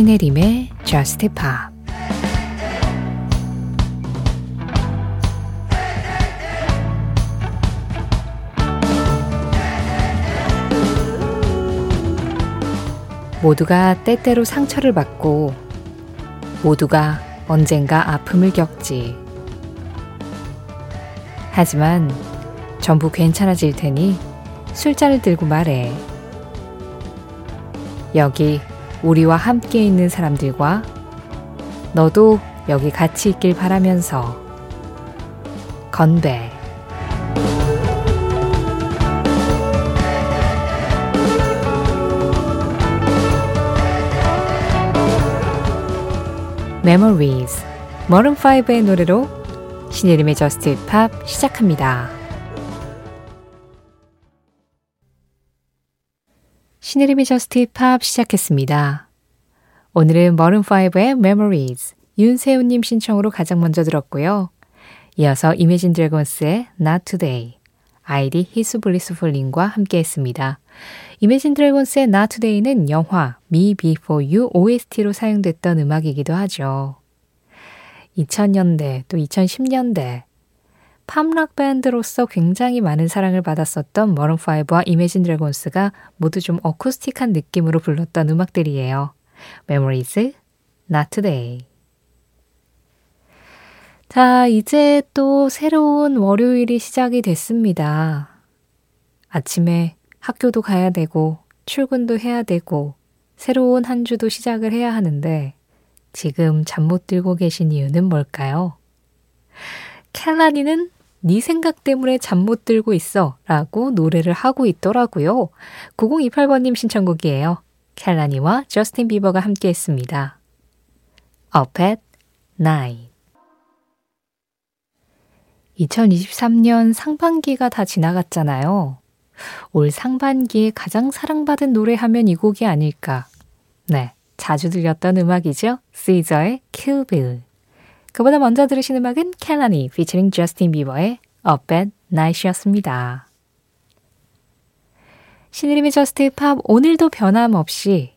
신혜림의 Just Pop 모두가 때때로 상처를 받고 모두가 언젠가 아픔을 겪지. 하지만 전부 괜찮아질 테니 술잔을 들고 말해. 여기 우리와 함께 있는 사람들과 너도 여기 같이 있길 바라면서 건배. Memories 머름5의 노래로 신예림의 저스트 팝 시작합니다. 신혜림의 Just Pop 시작했습니다. 오늘은 Maroon 5의 Memories 윤세훈님 신청으로 가장 먼저 들었고요. 이어서 Imagine Dragons의 Not Today 아이디 히스블리스풀님과 함께 했습니다. Imagine Dragons의 Not Today는 영화 Me Before You OST로 사용됐던 음악이기도 하죠. 2000년대 또 2010년대 팝락 밴드로서 굉장히 많은 사랑을 받았었던 Maroon 5와 Imagine Dragons가 모두 좀 어쿠스틱한 느낌으로 불렀던 음악들이에요. Memories, Not Today. 자, 이제 또 새로운 월요일이 시작이 됐습니다. 아침에 학교도 가야 되고, 출근도 해야 되고, 새로운 한 주도 시작을 해야 하는데, 지금 잠 못 들고 계신 이유는 뭘까요? 캘라니는 네 생각 때문에 잠 못 들고 있어 라고 노래를 하고 있더라고요. 9028번님 신청곡이에요. 캘라니와 저스틴 비버가 함께 했습니다. Up at Night 2023년 상반기가 다 지나갔잖아요. 올 상반기에 가장 사랑받은 노래 하면 이 곡이 아닐까. 네, 자주 들렸던 음악이죠. 시저의 Bill. 그보다 먼저 들으신 음악은 캘라니 피처링 저스틴 비버의 Up at Night이었습니다. 신혜림의 Just Pop 오늘도 변함없이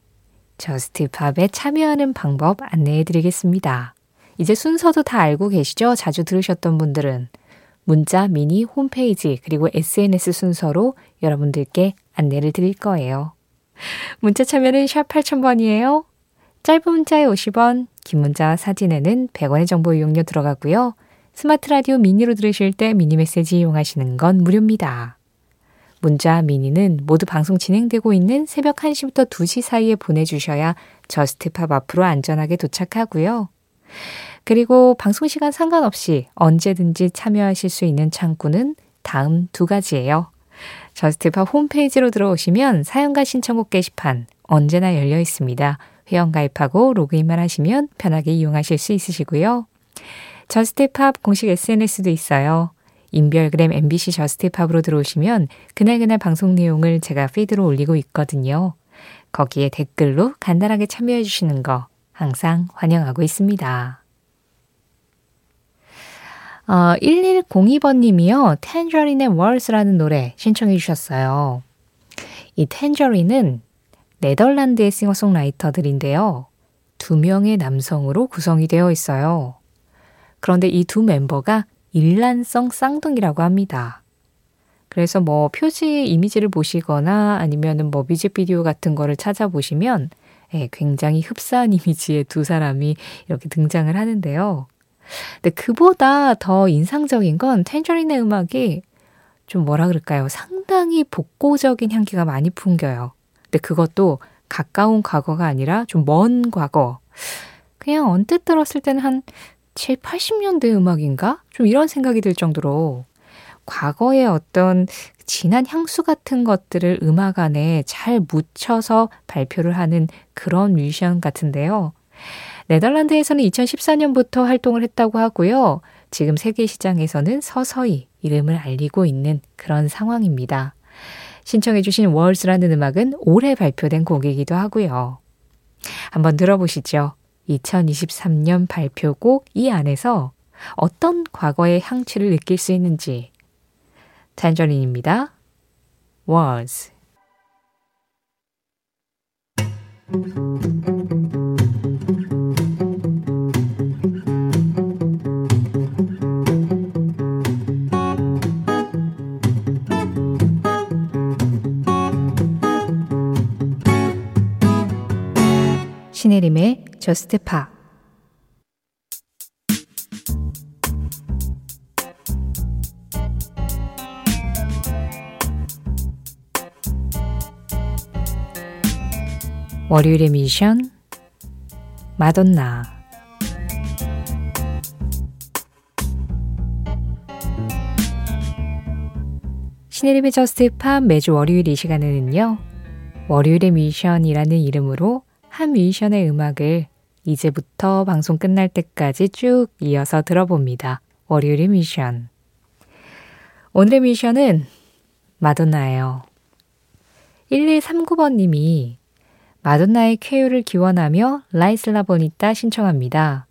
Just Pop에 참여하는 방법 안내해 드리겠습니다. 이제 순서도 다 알고 계시죠? 자주 들으셨던 분들은 문자, 미니, 홈페이지, 그리고 SNS 순서로 여러분들께 안내를 드릴 거예요. 문자 참여는 샵 8000번이에요. 짧은 문자에 50원, 긴 문자 사진에는 100원의 정보 이용료 들어가고요. 스마트 라디오 미니로 들으실 때 미니 메시지 이용하시는 건 무료입니다. 문자 미니는 모두 방송 진행되고 있는 새벽 1시부터 2시 사이에 보내주셔야 Just Pop 앞으로 안전하게 도착하고요. 그리고 방송 시간 상관없이 언제든지 참여하실 수 있는 창구는 다음 두 가지예요. Just Pop 홈페이지로 들어오시면 사연과 신청곡 게시판 언제나 열려 있습니다. 회원 가입하고 로그인만 하시면 편하게 이용하실 수 있으시고요. Just Pop 공식 SNS도 있어요. 인별그램 MBC Just Pop으로 들어오시면 그날그날 방송 내용을 제가 feed로 올리고 있거든요. 거기에 댓글로 간단하게 참여해 주시는 거 항상 환영하고 있습니다. 어, 1102번 님이요. Tangarine의 Walls라는 노래 신청해 주셨어요. 이 Tangarine은 네덜란드의 싱어송라이터들인데요. 두 명의 남성으로 구성이 되어 있어요. 그런데 이 두 멤버가 일란성 쌍둥이라고 합니다. 그래서 뭐 표지 이미지를 보시거나 아니면은 뭐 뮤직비디오 같은 거를 찾아보시면 예, 굉장히 흡사한 이미지의 두 사람이 이렇게 등장을 하는데요. 근데 그보다 더 인상적인 건 텐저린의 음악이 좀 뭐라 그럴까요? 상당히 복고적인 향기가 많이 풍겨요. 근데 그것도 가까운 과거가 아니라 좀 먼 과거. 그냥 언뜻 들었을 때는 한 7, 80년대 음악인가? 좀 이런 생각이 들 정도로 과거의 어떤 진한 향수 같은 것들을 음악 안에 잘 묻혀서 발표를 하는 그런 뮤지션 같은데요. 네덜란드에서는 2014년부터 활동을 했다고 하고요. 지금 세계 시장에서는 서서히 이름을 알리고 있는 그런 상황입니다. 신청해주신 월스라는 음악은 올해 발표된 곡이기도 하고요. 한번 들어보시죠. 2023년 발표곡 이 안에서 어떤 과거의 향취를 느낄 수 있는지. 탄저린입니다. Was. 저스트 파 월요일의 미션 마돈나 신혜림의 저스트 팝 매주 월요일 이 시간에는요. 월요일의 미션이라는 이름으로 한 뮤지션의 음악을 이제부터 방송 끝날 때까지 쭉 이어서 들어봅니다. 월요일의 미션. 오늘의 미션은 마돈나예요. 1139번님이 마돈나의 쾌유를 기원하며 라이슬라 보니따 신청합니다.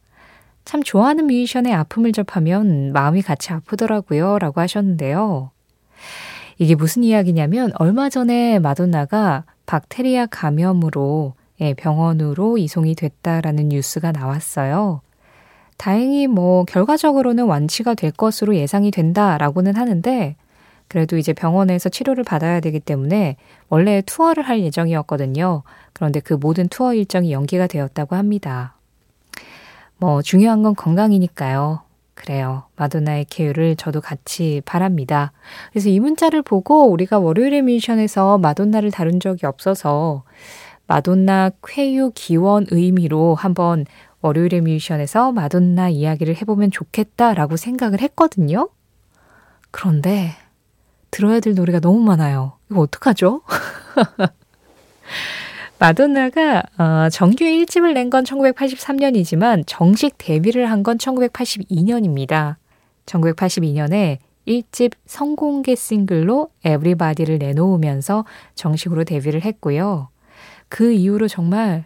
참 좋아하는 뮤지션의 아픔을 접하면 마음이 같이 아프더라고요. 라고 하셨는데요. 이게 무슨 이야기냐면 얼마 전에 마돈나가 박테리아 감염으로 예, 병원으로 이송이 됐다라는 뉴스가 나왔어요. 다행히 뭐 결과적으로는 완치가 될 것으로 예상이 된다라고는 하는데 그래도 이제 병원에서 치료를 받아야 되기 때문에 원래 투어를 할 예정이었거든요. 그런데 그 모든 투어 일정이 연기가 되었다고 합니다. 뭐 중요한 건 건강이니까요. 그래요. 마돈나의 쾌유를 저도 같이 바랍니다. 그래서 이 문자를 보고 우리가 월요일의 미션에서 마돈나를 다룬 적이 없어서 마돈나 쾌유 기원 의미로 한번 월요일의 미션에서 마돈나 이야기를 해보면 좋겠다라고 생각을 했거든요. 그런데 들어야 될 노래가 너무 많아요. 이거 어떡하죠? 마돈나가 어, 정규 1집을 낸 건 1983년이지만 정식 데뷔를 한 건 1982년입니다. 1982년에 1집 성공개 싱글로 에브리바디를 내놓으면서 정식으로 데뷔를 했고요. 그 이후로 정말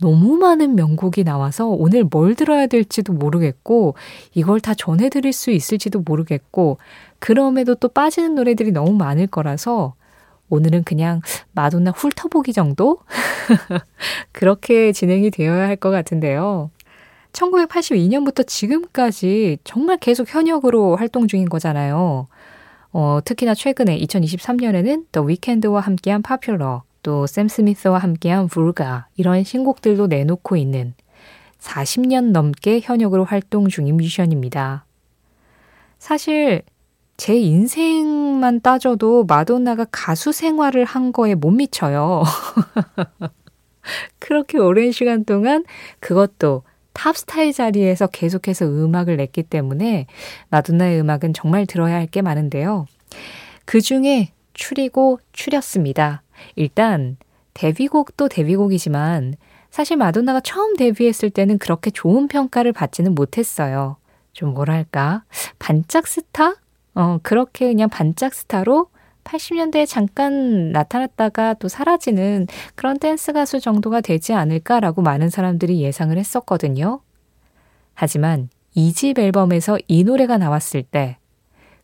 너무 많은 명곡이 나와서 오늘 뭘 들어야 될지도 모르겠고, 이걸 다 전해드릴 수 있을지도 모르겠고, 그럼에도 또 빠지는 노래들이 너무 많을 거라서, 오늘은 그냥 마돈나 훑어보기 정도? 그렇게 진행이 되어야 할 것 같은데요. 1982년부터 지금까지 정말 계속 현역으로 활동 중인 거잖아요. 어, 특히나 최근에 2023년에는 더 위켄드와 함께한 파퓰러, 또 샘 스미스와 함께한 불가 이런 신곡들도 내놓고 있는 40년 넘게 현역으로 활동 중인 뮤지션입니다. 사실 제 인생만 따져도 마돈나가 가수 생활을 한 거에 못 미쳐요. 그렇게 오랜 시간 동안 그것도 탑스타의 자리에서 계속해서 음악을 냈기 때문에 마돈나의 음악은 정말 들어야 할 게 많은데요. 그 중에 추리고 추렸습니다. 일단 데뷔곡도 데뷔곡이지만 사실 마돈나가 처음 데뷔했을 때는 그렇게 좋은 평가를 받지는 못했어요. 좀 뭐랄까 반짝 스타? 어 그렇게 그냥 반짝 스타로 80년대에 잠깐 나타났다가 또 사라지는 그런 댄스 가수 정도가 되지 않을까라고 많은 사람들이 예상을 했었거든요. 하지만 이 집 앨범에서 이 노래가 나왔을 때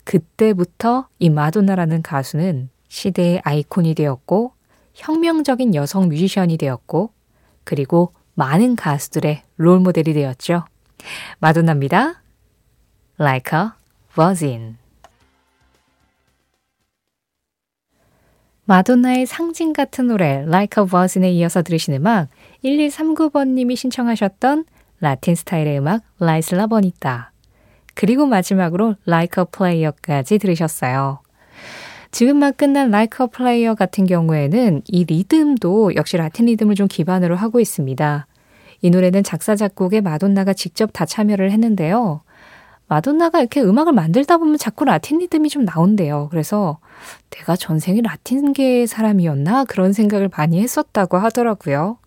그때부터 이 마돈나라는 가수는 시대의 아이콘이 되었고 혁명적인 여성 뮤지션이 되었고 그리고 많은 가수들의 롤모델이 되었죠. 마돈나입니다. Like a Virgin 마돈나의 상징 같은 노래 Like a Virgin에 이어서 들으신 음악 1139번님이 신청하셨던 라틴 스타일의 음악 라이슬라 버니타 그리고 마지막으로 Like a Player까지 들으셨어요. 지금 막 끝난 Like a Player 같은 경우에는 이 리듬도 역시 라틴 리듬을 좀 기반으로 하고 있습니다. 이 노래는 작사, 작곡에 마돈나가 직접 다 참여를 했는데요. 마돈나가 이렇게 음악을 만들다 보면 자꾸 라틴 리듬이 좀 나온대요. 그래서 내가 전생에 라틴계 사람이었나? 그런 생각을 많이 했었다고 하더라고요.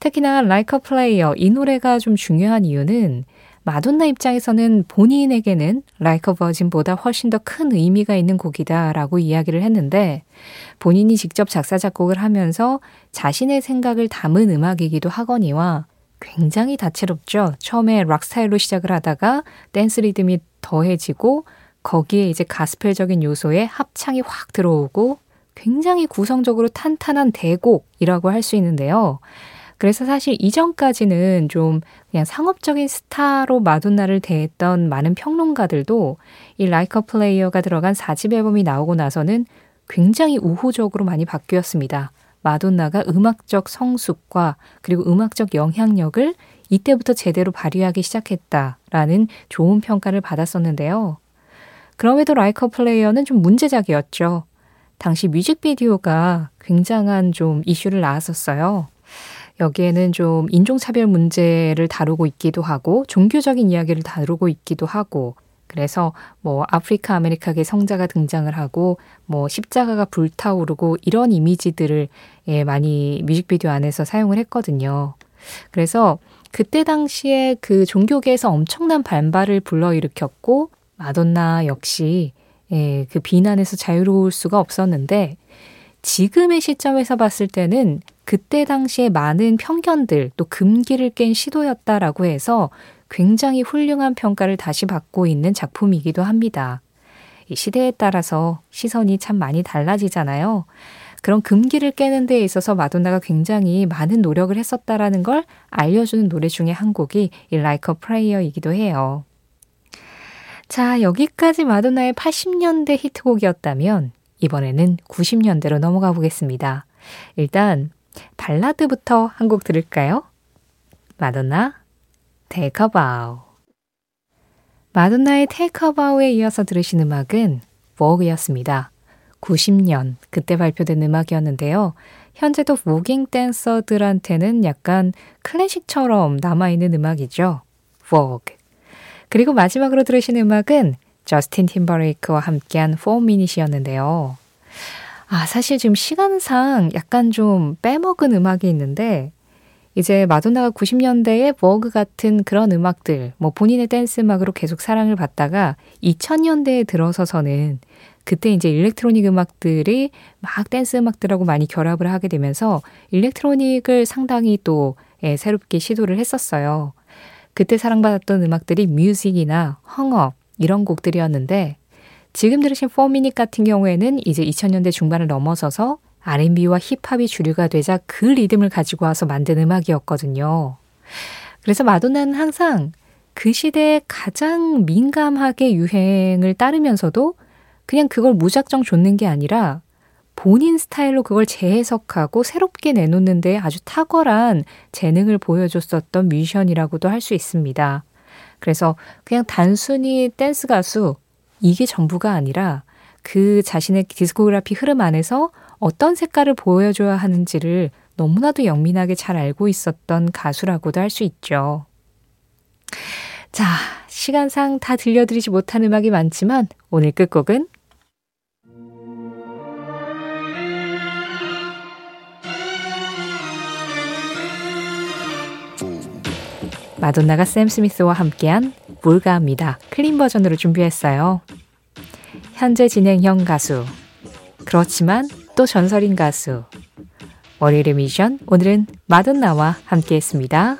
특히나 Like a Player 이 노래가 좀 중요한 이유는 마돈나 입장에서는 본인에게는 Like a Virgin보다 훨씬 더 큰 의미가 있는 곡이다라고 이야기를 했는데 본인이 직접 작사 작곡을 하면서 자신의 생각을 담은 음악이기도 하거니와 굉장히 다채롭죠. 처음에 락 스타일로 시작을 하다가 댄스 리듬이 더해지고 거기에 이제 가스펠적인 요소에 합창이 확 들어오고 굉장히 구성적으로 탄탄한 대곡이라고 할 수 있는데요. 그래서 사실 이전까지는 좀 그냥 상업적인 스타로 마돈나를 대했던 많은 평론가들도 이 Like a Prayer가 들어간 4집 앨범이 나오고 나서는 굉장히 우호적으로 많이 바뀌었습니다. 마돈나가 음악적 성숙과 그리고 음악적 영향력을 이때부터 제대로 발휘하기 시작했다라는 좋은 평가를 받았었는데요. 그럼에도 라이커 플레이어는 좀 문제작이었죠. 당시 뮤직비디오가 굉장한 좀 이슈를 낳았었어요. 여기에는 좀 인종차별 문제를 다루고 있기도 하고 종교적인 이야기를 다루고 있기도 하고 그래서 뭐 아프리카 아메리카계 성자가 등장을 하고 뭐 십자가가 불타오르고 이런 이미지들을 예, 많이 뮤직비디오 안에서 사용을 했거든요. 그래서 그때 당시에 그 종교계에서 엄청난 반발을 불러일으켰고 마돈나 역시 예, 그 비난에서 자유로울 수가 없었는데 지금의 시점에서 봤을 때는 그때 당시에 많은 편견들 또 금기를 깬 시도였다라고 해서 굉장히 훌륭한 평가를 다시 받고 있는 작품이기도 합니다. 이 시대에 따라서 시선이 참 많이 달라지잖아요. 그런 금기를 깨는 데 있어서 마돈나가 굉장히 많은 노력을 했었다라는 걸 알려주는 노래 중에 한 곡이 이 Like a Prayer이기도 해요. 자, 여기까지 마돈나의 80년대 히트곡이었다면 이번에는 90년대로 넘어가 보겠습니다. 일단 발라드부터 한 곡 들을까요? 마돈나 Take a Bow 마돈나의 Take a Bow에 이어서 들으신 음악은 워그였습니다. 90년 그때 발표된 음악이었는데요. 현재도 워깅 댄서들한테는 약간 클래식처럼 남아있는 음악이죠. 워그 그리고 마지막으로 들으신 음악은 저스틴 팀버레이크와 함께한 4미닛이었는데요. 아, 사실 지금 시간상 약간 좀 빼먹은 음악이 있는데, 이제 마돈나가 90년대에 워그 같은 그런 음악들, 뭐 본인의 댄스 음악으로 계속 사랑을 받다가 2000년대에 들어서서는 그때 이제 electronic 음악들이 막 댄스 음악들하고 많이 결합을 하게 되면서 electronic을 상당히 또 예, 새롭게 시도를 했었어요. 그때 사랑받았던 음악들이 Music이나 Hung Up 이런 곡들이었는데 지금 들으신 4 Minutes 같은 경우에는 이제 2000년대 중반을 넘어서서 R&B와 힙합이 주류가 되자 그 리듬을 가지고 와서 만든 음악이었거든요. 그래서 마돈나는 항상 그 시대에 가장 민감하게 유행을 따르면서도 그냥 그걸 무작정 좇는 게 아니라 본인 스타일로 그걸 재해석하고 새롭게 내놓는데 아주 탁월한 재능을 보여줬었던 뮤지션이라고도 할 수 있습니다. 그래서 그냥 단순히 댄스 가수 이게 전부가 아니라 그 자신의 디스코그래피 흐름 안에서 어떤 색깔을 보여줘야 하는지를 너무나도 영민하게 잘 알고 있었던 가수라고도 할 수 있죠. 자, 시간상 다 들려드리지 못한 음악이 많지만 오늘 끝곡은 마돈나가 샘 스미스와 함께한 몰가합니다. 클린 버전으로 준비했어요. 현재 진행형 가수. 그렇지만 또 전설인 가수. 월요일의 미션 오늘은 마돈나와 함께했습니다.